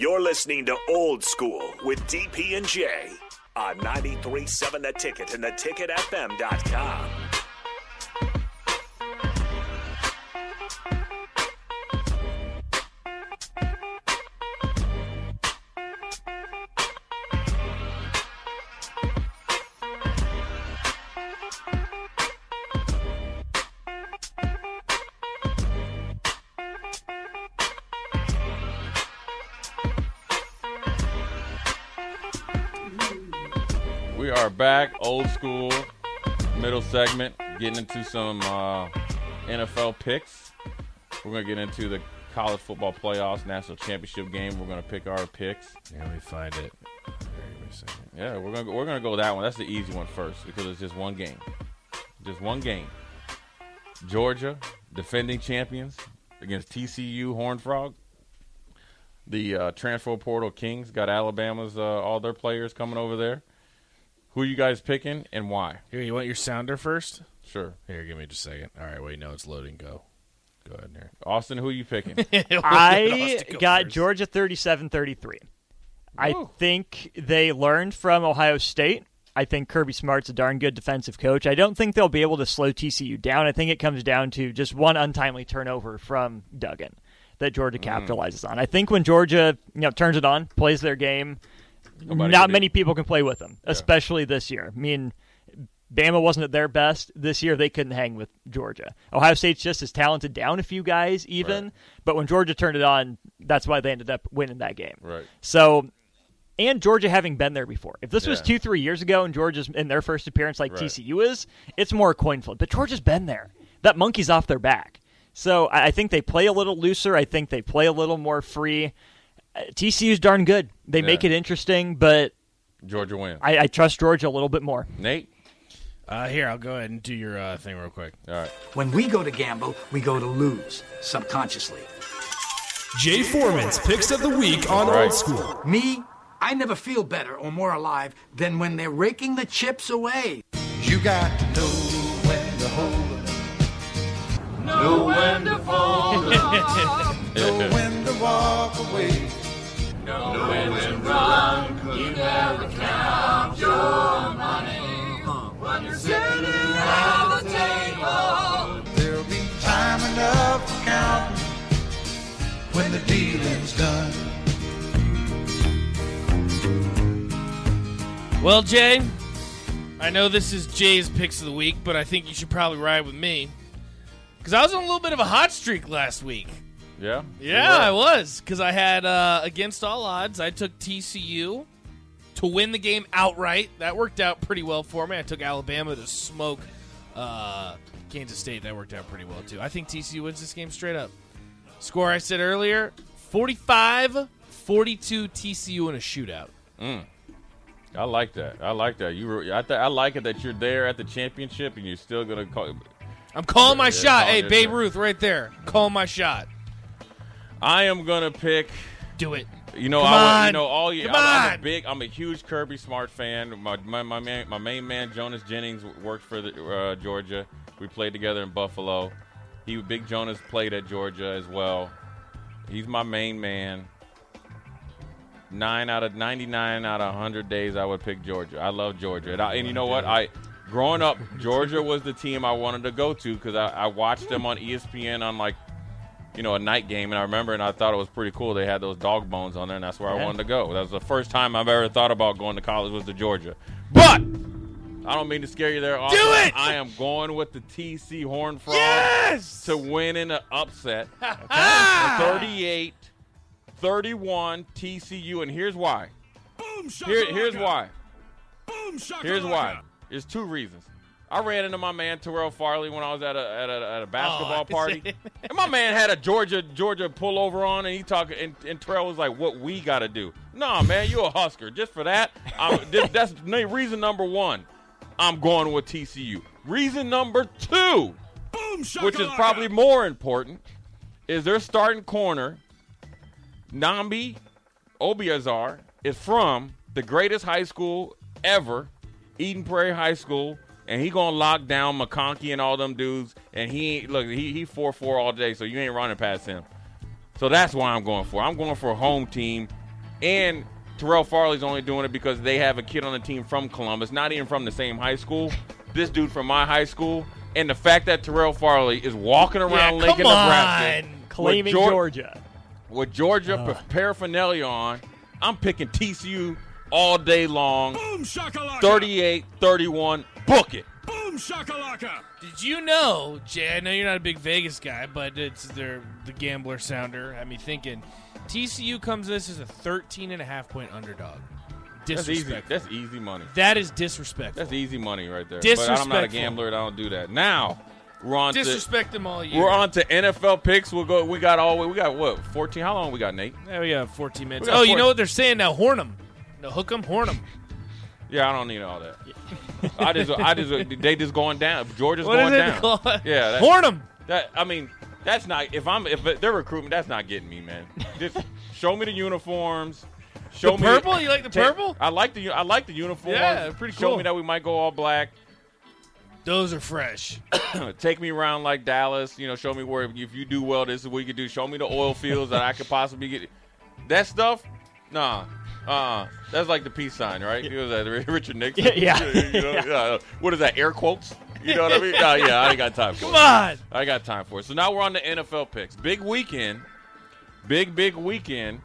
You're listening to Old School with DP and J on 93.7 The Ticket and theticketfm.com. We are back, old school, middle segment, getting into some uh, NFL picks. We're going to get into the college football playoffs, national championship game. We're going to pick our picks. Let me find it. Give me a second. Yeah, we're going to we're to go that one. That's the easy one first because it's just one game. Just one game. Georgia, defending champions against TCU Horned Frog. The uh, transfer portal Kings got Alabama's uh, all their players coming over there. Who are you guys picking and why? Here, you want your sounder first? Sure. Here, give me just a second. All right, wait, no, it's loading. Go. Go ahead here. Austin, who are you picking? I got Georgia 37 33. I think they learned from Ohio State. I think Kirby Smart's a darn good defensive coach. I don't think they'll be able to slow TCU down. I think it comes down to just one untimely turnover from Duggan that Georgia mm. capitalizes on. I think when Georgia, you know, turns it on, plays their game, Nobody not many people can play with them, especially this year. I mean, Bama wasn't at their best this year. They couldn't hang with Georgia. Ohio State's just as talented, down a few guys even. Right. But when Georgia turned it on, that's why they ended up winning that game. Right. So, and Georgia having been there before. If this was two, three years ago and Georgia's in their first appearance like Right. TCU is, it's more a coin flip. But Georgia's been there. That monkey's off their back. So I think they play a little looser. I think they play a little more free. Uh, TCU's darn good. They make it interesting, but Georgia wins. I, I trust Georgia a little bit more. Nate? Uh, here, I'll go ahead and do your uh, thing real quick. All right. When we go to gamble, we go to lose, subconsciously. Jay Foreman's picks of the week on Right. Old School. Me, I never feel better or more alive than when they're raking the chips away. You got to know when to hold 'em, know when to fall, know when to walk away. There'll be time enough for counting when the dealing's done. Well, Jay, I know this is Jay's picks of the week, but I think you should probably ride with me because I was on a little bit of a hot streak last week. Yeah? Yeah, I was because I had uh, against all odds. I took TCU to win the game outright. That worked out pretty well for me. I took Alabama to smoke uh, Kansas State. That worked out pretty well too. I think TCU wins this game straight up. Score I said earlier 45 42 TCU in a shootout. I like that. I like that. You were, I, th- I like it that you're there at the championship and you're still going to call. I'm calling my Yeah, shot. Hey, Babe. Ruth, right there. Call my shot. I am going to pick. Do it. You know, Come I, on. you know, all year. Come I'm, I'm a on. big. I'm a huge Kirby Smart fan. My my my, man, my main man Jonas Jennings worked for the, uh, Georgia. We played together in Buffalo. He Big Jonas played at Georgia as well. He's my main man. Nine out of ninety-nine out of hundred days, I would pick Georgia. I love Georgia, and, I, and you know what? I growing up, Georgia was the team I wanted to go to because I, I watched them on ESPN on like you know, a night game. And I remember, and I thought it was pretty cool. They had those dog bones on there, and that's where I wanted to go. That was the first time I've ever thought about going to college was to Georgia. But I don't mean to scare you there. Austin. it! I am going with the TC Horn Frogs Yes! to win in an upset. Ah! 38 31 TCU. And here's why. Boom, Here, here's why. Boom. Here's why. There's two reasons. I ran into my man Terrell Farley when I was at a at a, at a oh, basketball I party, and my man had a Georgia Georgia pullover on, and he talked, and, and Terrell was like, "What we got to do?" Nah, man, you a Husker. Just for that, I'm, this, that's reason number one. I'm going with TCU. Reason number two, Boom, shakalaka. which is probably more important, is their starting corner, Namdi Obiazor, is from the greatest high school ever, Eden Prairie High School, and he gonna lock down McConkey and all them dudes. And he ain't look, he he four four all day, so you ain't running past him. So that's why I'm going for. I'm going for a home team, and Terrell Farley's only doing it because they have a kid on the team from Columbus, not even from the same high school. This dude from my high school, and the fact that Terrell Farley is walking around Yeah, Lincoln, come Nebraska, on. Claiming with Geor- Georgia. with Georgia uh. paraphernalia on, I'm picking TCU all day long. Boom, shakalaka. 38 31. Book it. Boom, shakalaka. Did you know, Jay? I know you're not a big Vegas guy, but it's their the gambler sounder had me thinking. TCU comes this as a 13 and a half point underdog. That's easy. That's easy money. That is disrespectful. That's easy money right there. But I'm not a gambler and I don't do that. Now, we're on to Disrespect them all year. we're on to NFL picks. We'll go we got all we got what? 14 How long we got, Nate? Yeah, we got 14 minutes. We got Oh, you know what they're saying now? Horn them. No, hook them, horn them. Yeah, I don't need all that. I just I just they just going down. Georgia's What going is it down. called? Yeah, that- horn them. That I mean, that's not if I'm if they're recruiting, that's not getting me, man. Just show me the uniforms. Show The me purple? You like the take- purple? I like the I like the uniforms. Yeah, pretty cool. Show me that we might go all black. Those are fresh. Take me around like Dallas. You know, show me where if you do well, this is what you can do. Show me the oil fields that I could possibly get. That stuff, nah. Uh, that's like the peace sign, right? You Was that Richard Nixon. Yeah, yeah. You know, yeah. What is that? Air quotes? You know what I mean? Nah, yeah, I ain't got time for Come it. on. I got time for it. So now we're on the NFL picks. Big weekend. Big big weekend.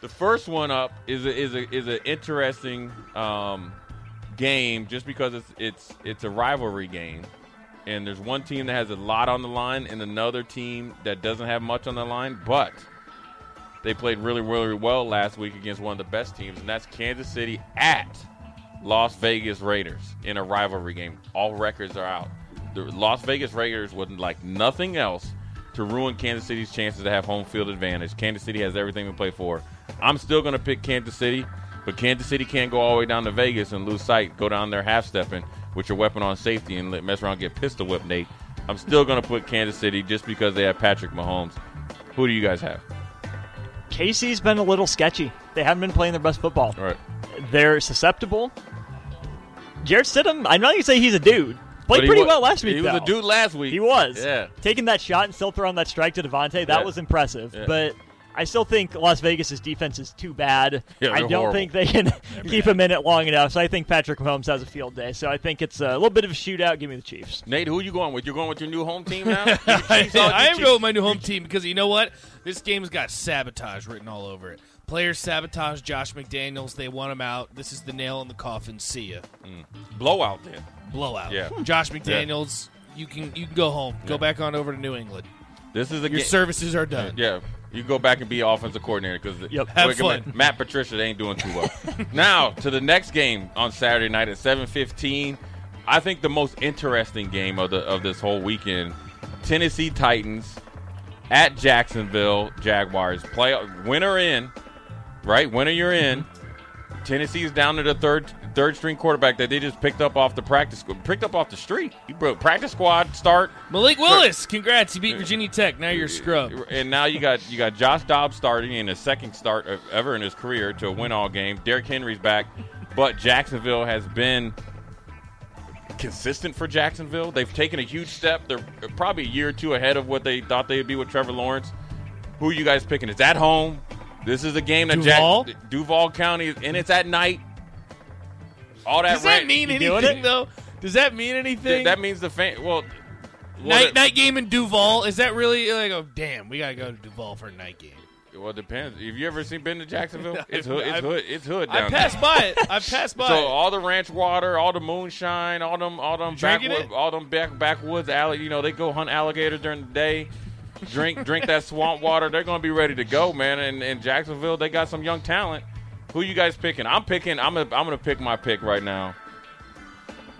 The first one up is a, is a, is an interesting um, game just because it's it's it's a rivalry game, and there's one team that has a lot on the line and another team that doesn't have much on the line, but they played really really well last week against one of the best teams, and that's Kansas City at Las Vegas Raiders in a rivalry game. All records are out. The Las Vegas Raiders would like nothing else to ruin Kansas City's chances to have home field advantage. Kansas City has everything to play for. I'm still going to pick Kansas City, but Kansas City can't go all the way down to Vegas and lose sight, go down there half stepping with your weapon on safety and let- mess around get pistol whipped, Nate. I'm still going to put Kansas City just because they have Patrick Mahomes. Who do you guys have? Casey's been a little sketchy. They haven't been playing their best football. All right. They're susceptible. Jarrett Stidham, I'm not going to say he's a dude. Played pretty wa- well last week, He was though. a dude last week. He was. Yeah. Taking that shot and still throwing that strike to Davante, that Yeah. was impressive. Yeah. But I still think Las Vegas' defense is too bad. Yeah, I don't horrible. think they can keep him in it long enough. So I think Patrick Mahomes has a field day. So I think it's a little bit of a shootout. Give me the Chiefs. Nate, who are you going with? You're going with your new home team now? I, I am going with my new home team because you know what? This game's got sabotage written all over it. Players sabotage Josh McDaniels. They want him out. This is the nail in the coffin. See ya. Mm. blowout then. Blowout. Yeah. Josh McDaniels, you can you can go home. Go back on over to New England. This is a Your ga- services are done. Yeah, you go back and be offensive coordinator because Yep. Have fun. Matt Patricia ain't doing too well. now to the next game on Saturday night at seven fifteen. I think the most interesting game of the of this whole weekend: Tennessee Titans at Jacksonville Jaguars. Play winner in, right? Winner you're in. Mm-hmm. Tennessee's down to the third third string quarterback that they just picked up off the practice picked up off the street. He broke practice squad start. Malik Willis, congrats! You beat Virginia Tech. Now you're a scrub. Uh, and now you got you got Josh Dobbs starting in his second start of, ever in his career to a win all game. Derrick Henry's back, but Jacksonville has been consistent for Jacksonville. They've taken a huge step. They're probably a year or two ahead of what they thought they'd be with Trevor Lawrence. Who are you guys picking? It's at home. This is a game that Duval? Jack, Duval County, and it's at night. All that Does that rant- mean anything though? Does that mean anything? Th- that means the fan. Well, night it- night game in Duval. Is that really like? Oh, damn, we gotta go to Duval for a night game. Well, it depends. Have you ever seen been to Jacksonville? It's hood. It's hood. It's hood I passed by it. I passed by So it. all the ranch water, all the moonshine, all them, all them backwood, all them back backwoods alley. You know, they go hunt alligators during the day. Drink, drink that swamp water. They're gonna be ready to go, man. And in Jacksonville, they got some young talent. Who you guys picking? I'm picking. I'm gonna, I'm gonna pick my pick right now.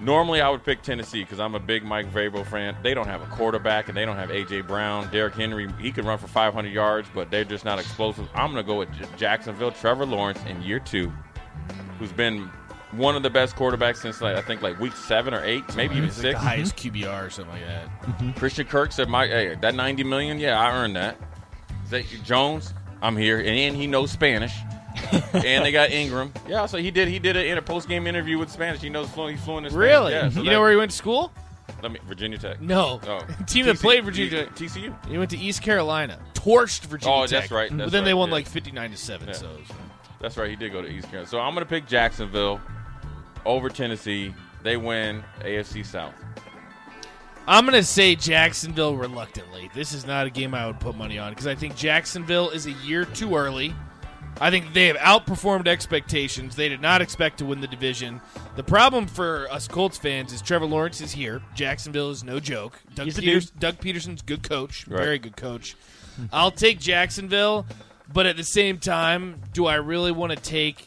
Normally, I would pick Tennessee because I'm a big Mike Vrabel fan. They don't have a quarterback and they don't have AJ Brown. Derrick Henry, he can run for 500 yards, but they're just not explosive. I'm going to go with J- Jacksonville. Trevor Lawrence in year two, who's been one of the best quarterbacks since like I think like week seven or eight, maybe even It's like six. the highest mm-hmm. QBR or something like that. Mm-hmm. Christian Kirk said, "My hey, that 90 million, yeah, I earned that." Zay Jones, I'm here, and he knows Spanish. and they got Ingram. Yeah, so he did. He did it in a post game interview with Spanish. He knows fluent. He's fluent in Spanish. Really? Yeah, so you that- know where he went to school? Let me Virginia Tech. No. Oh. Team that TC played Virginia Tech. TCU. He went to East Carolina. Torched Virginia oh, Tech. Oh, Tech. that's right, but that's then they won yeah. like 59 to 7. Yeah. So That's right. He did go to East Carolina. So I'm going to pick Jacksonville over Tennessee. They win AFC South. I'm going to say Jacksonville reluctantly. This is not a game I would put money on because I think Jacksonville is a year too early. I think they have outperformed expectations. They did not expect to win the division. The problem for us Colts fans is Trevor Lawrence is here. Jacksonville is no joke. Doug, He's Peters, dude. Doug Pederson's good coach, Right. very good coach. I'll take Jacksonville, but at the same time, do I really want to take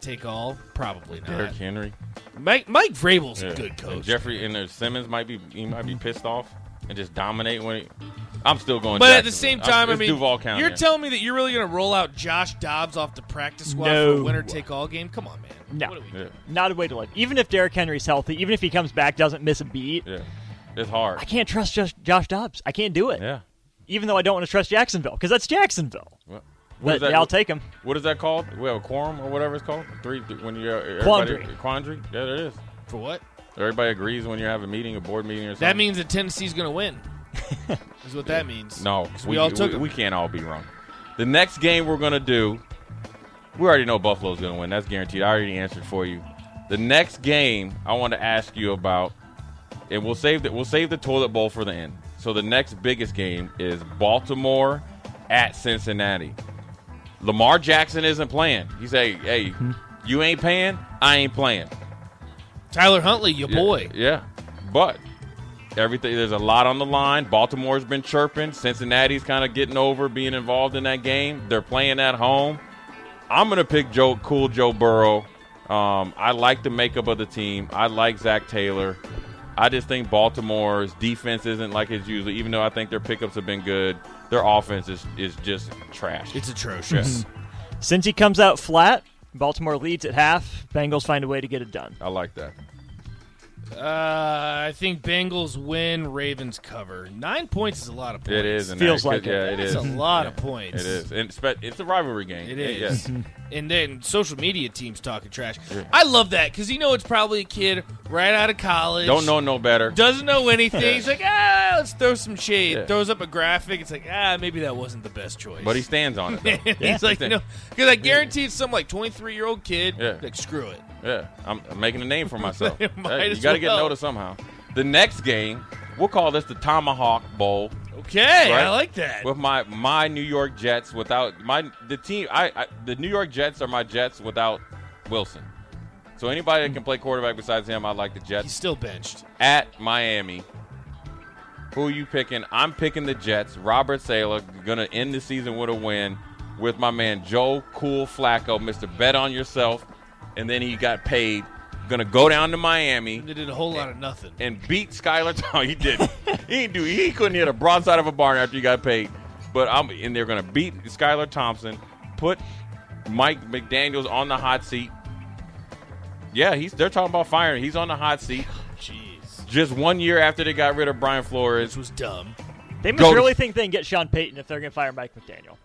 Take all? Probably not. Derrick Henry. Mike Mike Vrabel's Yeah. a good And coach. Jeffery and uh, Simmons might be he might be pissed off and just dominate when he. I'm still going. But at the same Jacksonville. time, I It's mean, Duval County. you're telling me that you're really going to roll out Josh Dobbs off the practice squad for No. a winner take all game? Come on, man. No, What are we yeah, not a way to live. Even if Derrick Henry's healthy, even if he comes back, doesn't miss a beat, yeah, it's hard. I can't trust Josh, Josh Dobbs. I can't do it. Yeah. Even though I don't want to trust Jacksonville, because that's Jacksonville. What But that- yeah, I'll take him. What is that called? We have a quorum or whatever it's called. Three when you're everybody- Quandary. Quandary. Yeah, there it is. For what? Everybody agrees when you have a meeting, a board meeting, or something. That means that Tennessee's going to win. is what that means. No, we, all took we, we can't all be wrong. The next game we're gonna do, we already know Buffalo's gonna win. That's guaranteed. I already answered for you. The next game I want to ask you about, and we'll save the, we'll save the toilet bowl for the end. So the next biggest game is Baltimore at Cincinnati. Lamar Jackson isn't playing. He say, "Hey, you ain't paying. I ain't playing." Tyler Huntley, your Yeah, boy. Yeah, but everything there's a lot on the line. Baltimore's been chirping. Cincinnati's kind of getting over being involved in that game. They're playing at home. I'm gonna pick Joe, cool Joe Burrow. Um, I like the makeup of the team. I like Zac Taylor. I just think Baltimore's defense isn't like it's usually. Even though I think their pickups have been good, their offense is is just trash. It's atrocious. Since he comes out flat, Baltimore leads at half. Bengals find a way to get it done. I like that. Uh, I think Bengals win, Ravens cover. Nine points is a lot of points. It is. And Feels that- like it. yeah, it That's is. a lot Yeah, of points. It is. And spe- it's a rivalry game. It is. Yeah. Yes. and then social media teams talking trash. I love that because you know it's probably a kid right out of college. Don't know no better. Doesn't know anything. He's like, ah, let's throw some shade. Yeah. Throws up a graphic. It's like, ah, maybe that wasn't the best choice. But he stands on it. Though. He's like, no, because I guarantee it's some like 23 year old kid. Yeah. Like, screw it. Yeah, I'm, I'm making a name for myself. Might Hey, as you got to get well. noticed somehow. The next game, we'll call this the Tomahawk Bowl. Okay, Right? I like that. With my my New York Jets without my the team I, I the New York Jets are my Jets without Wilson. So anybody that can play quarterback besides him, I like the Jets. He's still benched. At Miami. Who are you picking? I'm picking the Jets. Robert Saleh gonna end the season with a win with my man Joe Cool Flacco, Mr. Bet on Yourself, and then he got paid. Gonna go down to Miami They did a whole lot of nothing. and beat Skylar Thompson. He did. he didn't do. He couldn't hit a broadside of a barn after he got paid. But I'm and they're gonna beat Skylar Thompson. Put Mike McDaniel's on the hot seat. Yeah, he's. They're talking about firing. He's on the hot seat. Jeez, Just one year after they got rid of Brian Flores. this was dumb. They must Go to- really think they can get Sean Payton if they're going to fire Mike McDaniel.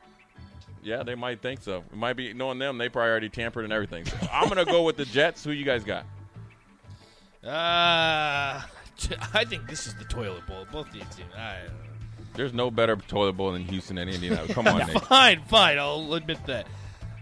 Yeah, they might think so. It might be knowing them. They probably already tampered and everything. So I'm gonna go with the Jets. Who you guys got? Uh, I think this is the toilet bowl. Both these teams. I don't know. There's no better toilet bowl than Houston and Indianapolis. Come on, Nate. Fine, fine. I'll admit that.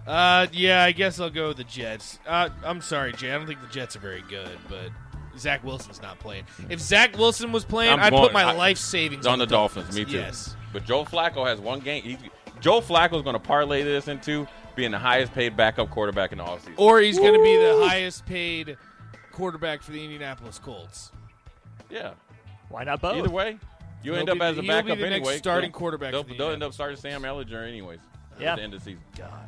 Uh, yeah, I guess I'll go with the Jets. Uh, I'm sorry, Jay. I don't think the Jets are very good, but Zach Wilson's not playing. If Zach Wilson was playing, I'm I'd going- put my I- life savings on the Dolphins. Me too. Yes. But Joe Flacco has one game. He, Joe Flacco's going to parlay this into being the highest paid backup quarterback in the offseason. Or he's going to be the highest paid quarterback for the Indianapolis Colts. yeah. Why not both? Either way, you He'll end up be- as a he'll be backup the next anyway. starting They'll- quarterback They'll, the they'll end up starting Sam Ehlinger anyways. Yeah. At the end of the season.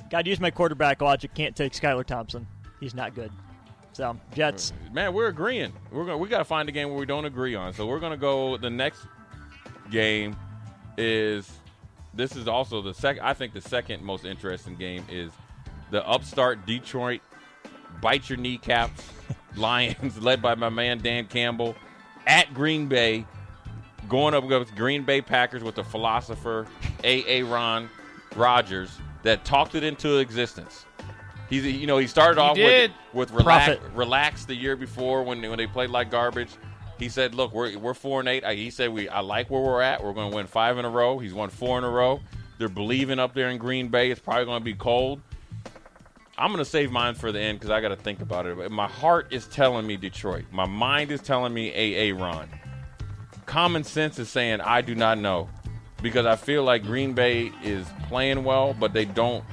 Got to use my quarterback logic. Can't take Skylar Thompson. He's not good. So Jets. Uh, man, we're agreeing. We're gonna We got to find a game where we don't agree on. So we're going to go. The next game is. This is also the second. I think the second most interesting game is the upstart Detroit bite your kneecaps Lions, led by my man Dan Campbell, at Green Bay, going up against Green Bay Packers with the philosopher A. A. Ron Rodgers that talked it into existence. He's you know he started off did. with with relax, relax the year before when when they played like garbage. He said, "Look, we're we're four and eight. I- He said we I like where we're at. We're going to win five in a row. He's won four in a row. They're believing up there in Green Bay. It's probably going to be cold. I'm going to save mine for the end because I got to think about it. But my heart is telling me Detroit. My mind is telling me AA Ron. Common sense is saying I do not know because I feel like Green Bay is playing well, but they don't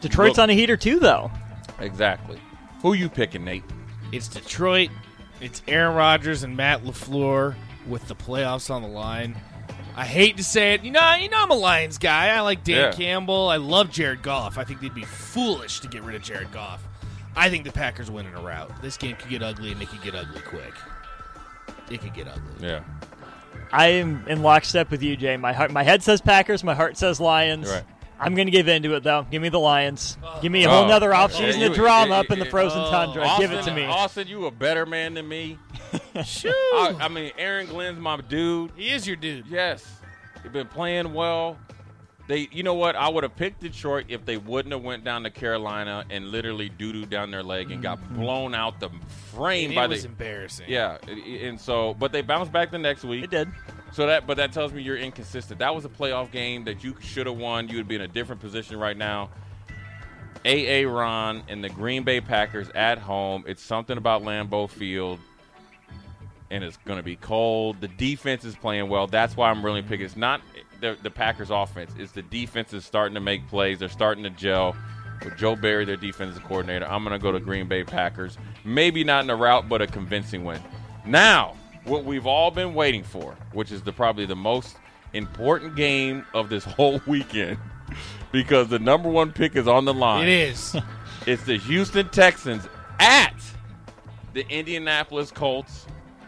Detroit's look- on a heater too, though. exactly. Who you picking, Nate? It's Detroit. It's Aaron Rodgers and Matt LaFleur with the playoffs on the line. I hate to say it. You know, you know I'm a Lions guy. I like Dan Yeah. Campbell. I love Jared Goff. I think they'd be foolish to get rid of Jared Goff. I think the Packers win in a rout. This game could get ugly, and it could get ugly quick. It could get ugly. Yeah. I am in lockstep with you, Jay. My heart, my head says Packers. My heart says Lions. Right. I'm going to give into it though. Give me the Lions. Give me a whole Oh. nother Yeah, offseason you- of drama you- up in the frozen oh. tundra. give it to me. Austin, you a better man than me. Shoo! I, I mean, Aaron Glenn's my dude. he is your dude. Yes, they've been playing well. They, you know what? I would have picked Detroit if they wouldn't have went down to Carolina and literally doo doo down their leg and got mm. blown out the frame And by it was the. embarrassing. Yeah, and so, but they bounced back the next week. It did. So that, but that tells me you're inconsistent. That was a playoff game that you should have won. You would be in a different position right now. AA Ron and the Green Bay Packers at home. It's something about Lambeau Field, and it's going to be cold. The defense is playing well. That's why I'm really picking. It's not the, the Packers' offense. It's the defense is starting to make plays. They're starting to gel. With Joe Barry, their defensive coordinator, I'm going to go to Green Bay Packers. Maybe not in a route, but a convincing win. Now, what we've all been waiting for, which is the probably the most important game of this whole weekend, because the number one pick is on the line. It is. It's the Houston Texans at the Indianapolis Colts,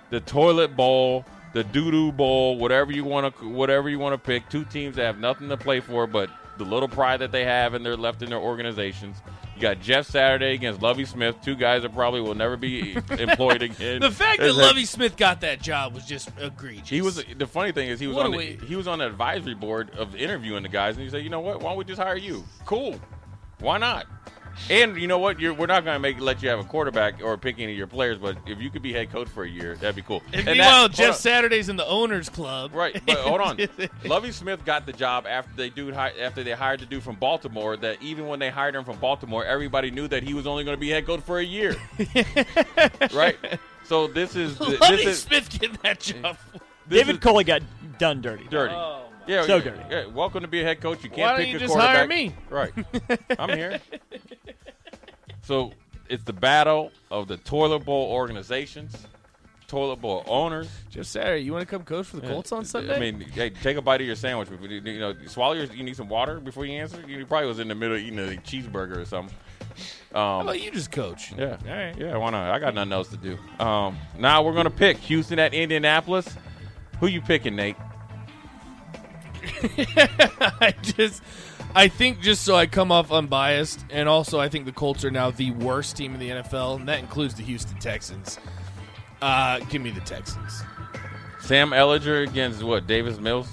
the Toilet Bowl, the Doo Doo Bowl, whatever you want to whatever you want to pick. Two teams that have nothing to play for, but the little pride that they have and they're left in their organizations. You got Jeff Saturday against Lovie Smith, two guys that probably will never be employed again. the fact that Lovie Smith got that job was just egregious. he was the funny thing is he was What on a the, way- he was on the advisory board of interviewing the guys, and he said, "You know what? Why don't we just hire you? Cool. Why not? And you know what? You're, we're not going to make let you have a quarterback or pick any of your players, but if you could be head coach for a year, that'd be cool. And And meanwhile, that- Jeff on. Saturday's in the owners club. Right, but hold on. Lovie Smith got the job after they dude hi- after they hired the dude from Baltimore. That even when they hired him from Baltimore, everybody knew that he was only going to be head coach for a year. right. So this is this Lovie is Smith getting that job. David is Culley got done dirty. dirty. Oh, yeah, So yeah, dirty. yeah, welcome to be a head coach. You can't Why don't pick you a just hire quarterback. me? Right. I'm here. So it's the battle of the toilet bowl organizations, toilet bowl owners. Jeff Saturday, you want to come coach for the Colts on Sunday? I mean, hey, take a bite of your sandwich. You, know, swallow your. You need some water before you answer. You probably was in the middle of eating a cheeseburger or something. how Um, about you just coach? yeah, All right. yeah. Why not? I got nothing else to do. Um, now we're gonna pick Houston at Indianapolis. Who you picking, Nate? I just, I think just so I come off unbiased, and also I think the Colts are now the worst team in the NFL, and that includes the Houston Texans. Uh, give me the Texans. Sam Ehlinger against what? Davis Mills.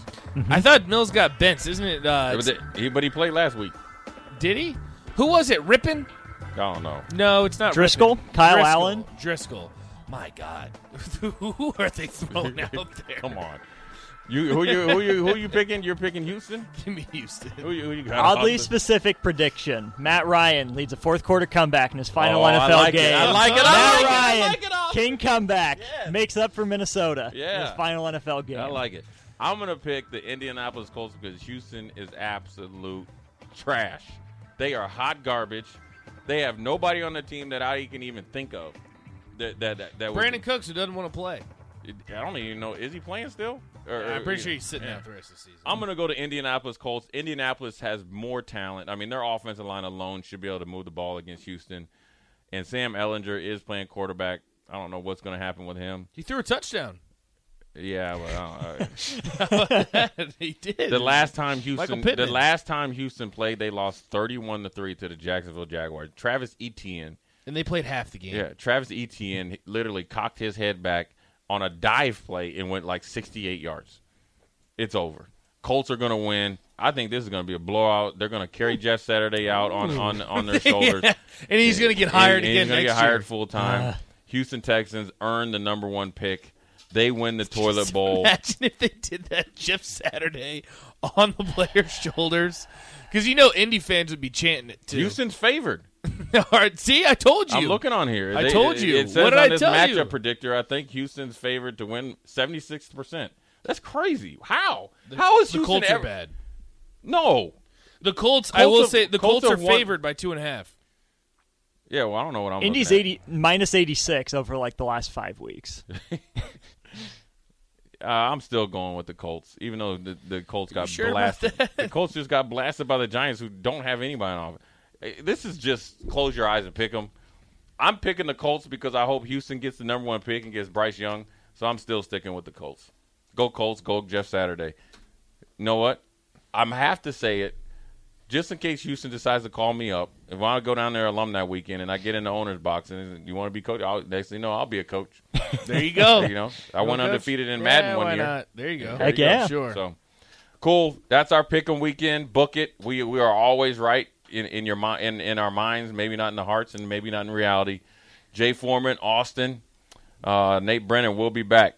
I thought Mills got benched, isn't it? Uh, It was he- but he played last week. did he? Who was it? Rippin? I don't know. No, it's not Driskel? Rippin. Kyle Driskel. Allen? Driskel. My God, who are they throwing out there? Come on. You who you who you who you picking? You're picking Houston. give me Houston. Who you, who you got? Oddly Austin? specific prediction. Matt Ryan leads a fourth quarter comeback in his final Oh, I NFL like it. game. I like it. I Matt like it. I Ryan, like it, Austin. king comeback, Yes. makes up for Minnesota in Yeah. his final NFL game. I like it. I'm gonna pick the Indianapolis Colts because Houston is absolute trash. They are hot garbage. They have nobody on the team that I can even think of. That that that, that would- Brandin Cooks, who doesn't want to play. I don't even know. Is he playing still? Or- I'm or- pretty sure he's sitting yeah. out the rest of the season. I'm gonna go to Indianapolis Colts. Indianapolis has more talent. I mean, their offensive line alone should be able to move the ball against Houston. And Sam Ehlinger is playing quarterback. I don't know what's going to happen with him. he threw a touchdown. Yeah, well, uh, he did. the last time Houston, the last time Houston played, they lost 31 to three to the Jacksonville Jaguars. Travis Etienne, and they played half the game. yeah, Travis Etienne literally cocked his head back on a dive play and went like 68 yards. It's over. Colts are going to win. I think this is going to be a blowout. They're going to carry Jeff Saturday out on on, on their shoulders. Yeah. And he's going to get hired And- and again He's going to get hired full time. Ah. Houston Texans earn the number one pick. They win the toilet bowl. Imagine if they did that Jeff Saturday on the players' shoulders. Because you know Indy fans would be chanting it too. Houston's favored. All right, see, I told you. I'm looking on here. I They- told it- you. It says What did on I this tell matchup you? predictor, I think Houston's favored to win 76 percent. That's crazy. How? How is the Houston Colts are ever- bad. No. The Colts, I will have- say, the Colts Colts, are have won- favored by two and a half. Yeah, well, I don't know what I'm. Indy's at. 80 minus 86 over like the last five weeks. Uh, I'm still going with the Colts, even though the, the Colts got sure blasted. The Colts just got blasted by the Giants, who don't have anybody on. it. This is just close your eyes and pick them. I'm picking the Colts because I hope Houston gets the number one pick and gets Bryce Young. So I'm still sticking with the Colts. Go Colts. Go Jeff Saturday. You know what? I'm have to say it, just in case Houston decides to call me up. If I want to go down there alumni weekend and I get in the owner's box and you want to be coach, I'll, next thing you know, I'll be a coach. There you go. you know, I Go went Coach. undefeated in Madden Yeah, one why year. not? There you go. Heck you go. yeah. Sure. So cool. That's our pick 'em weekend. Book it. We we are always right in in your mind in in our minds. Maybe not in the hearts, and maybe not in reality. Jay Foreman, Austin, uh, Nate Brennan. We'll be back.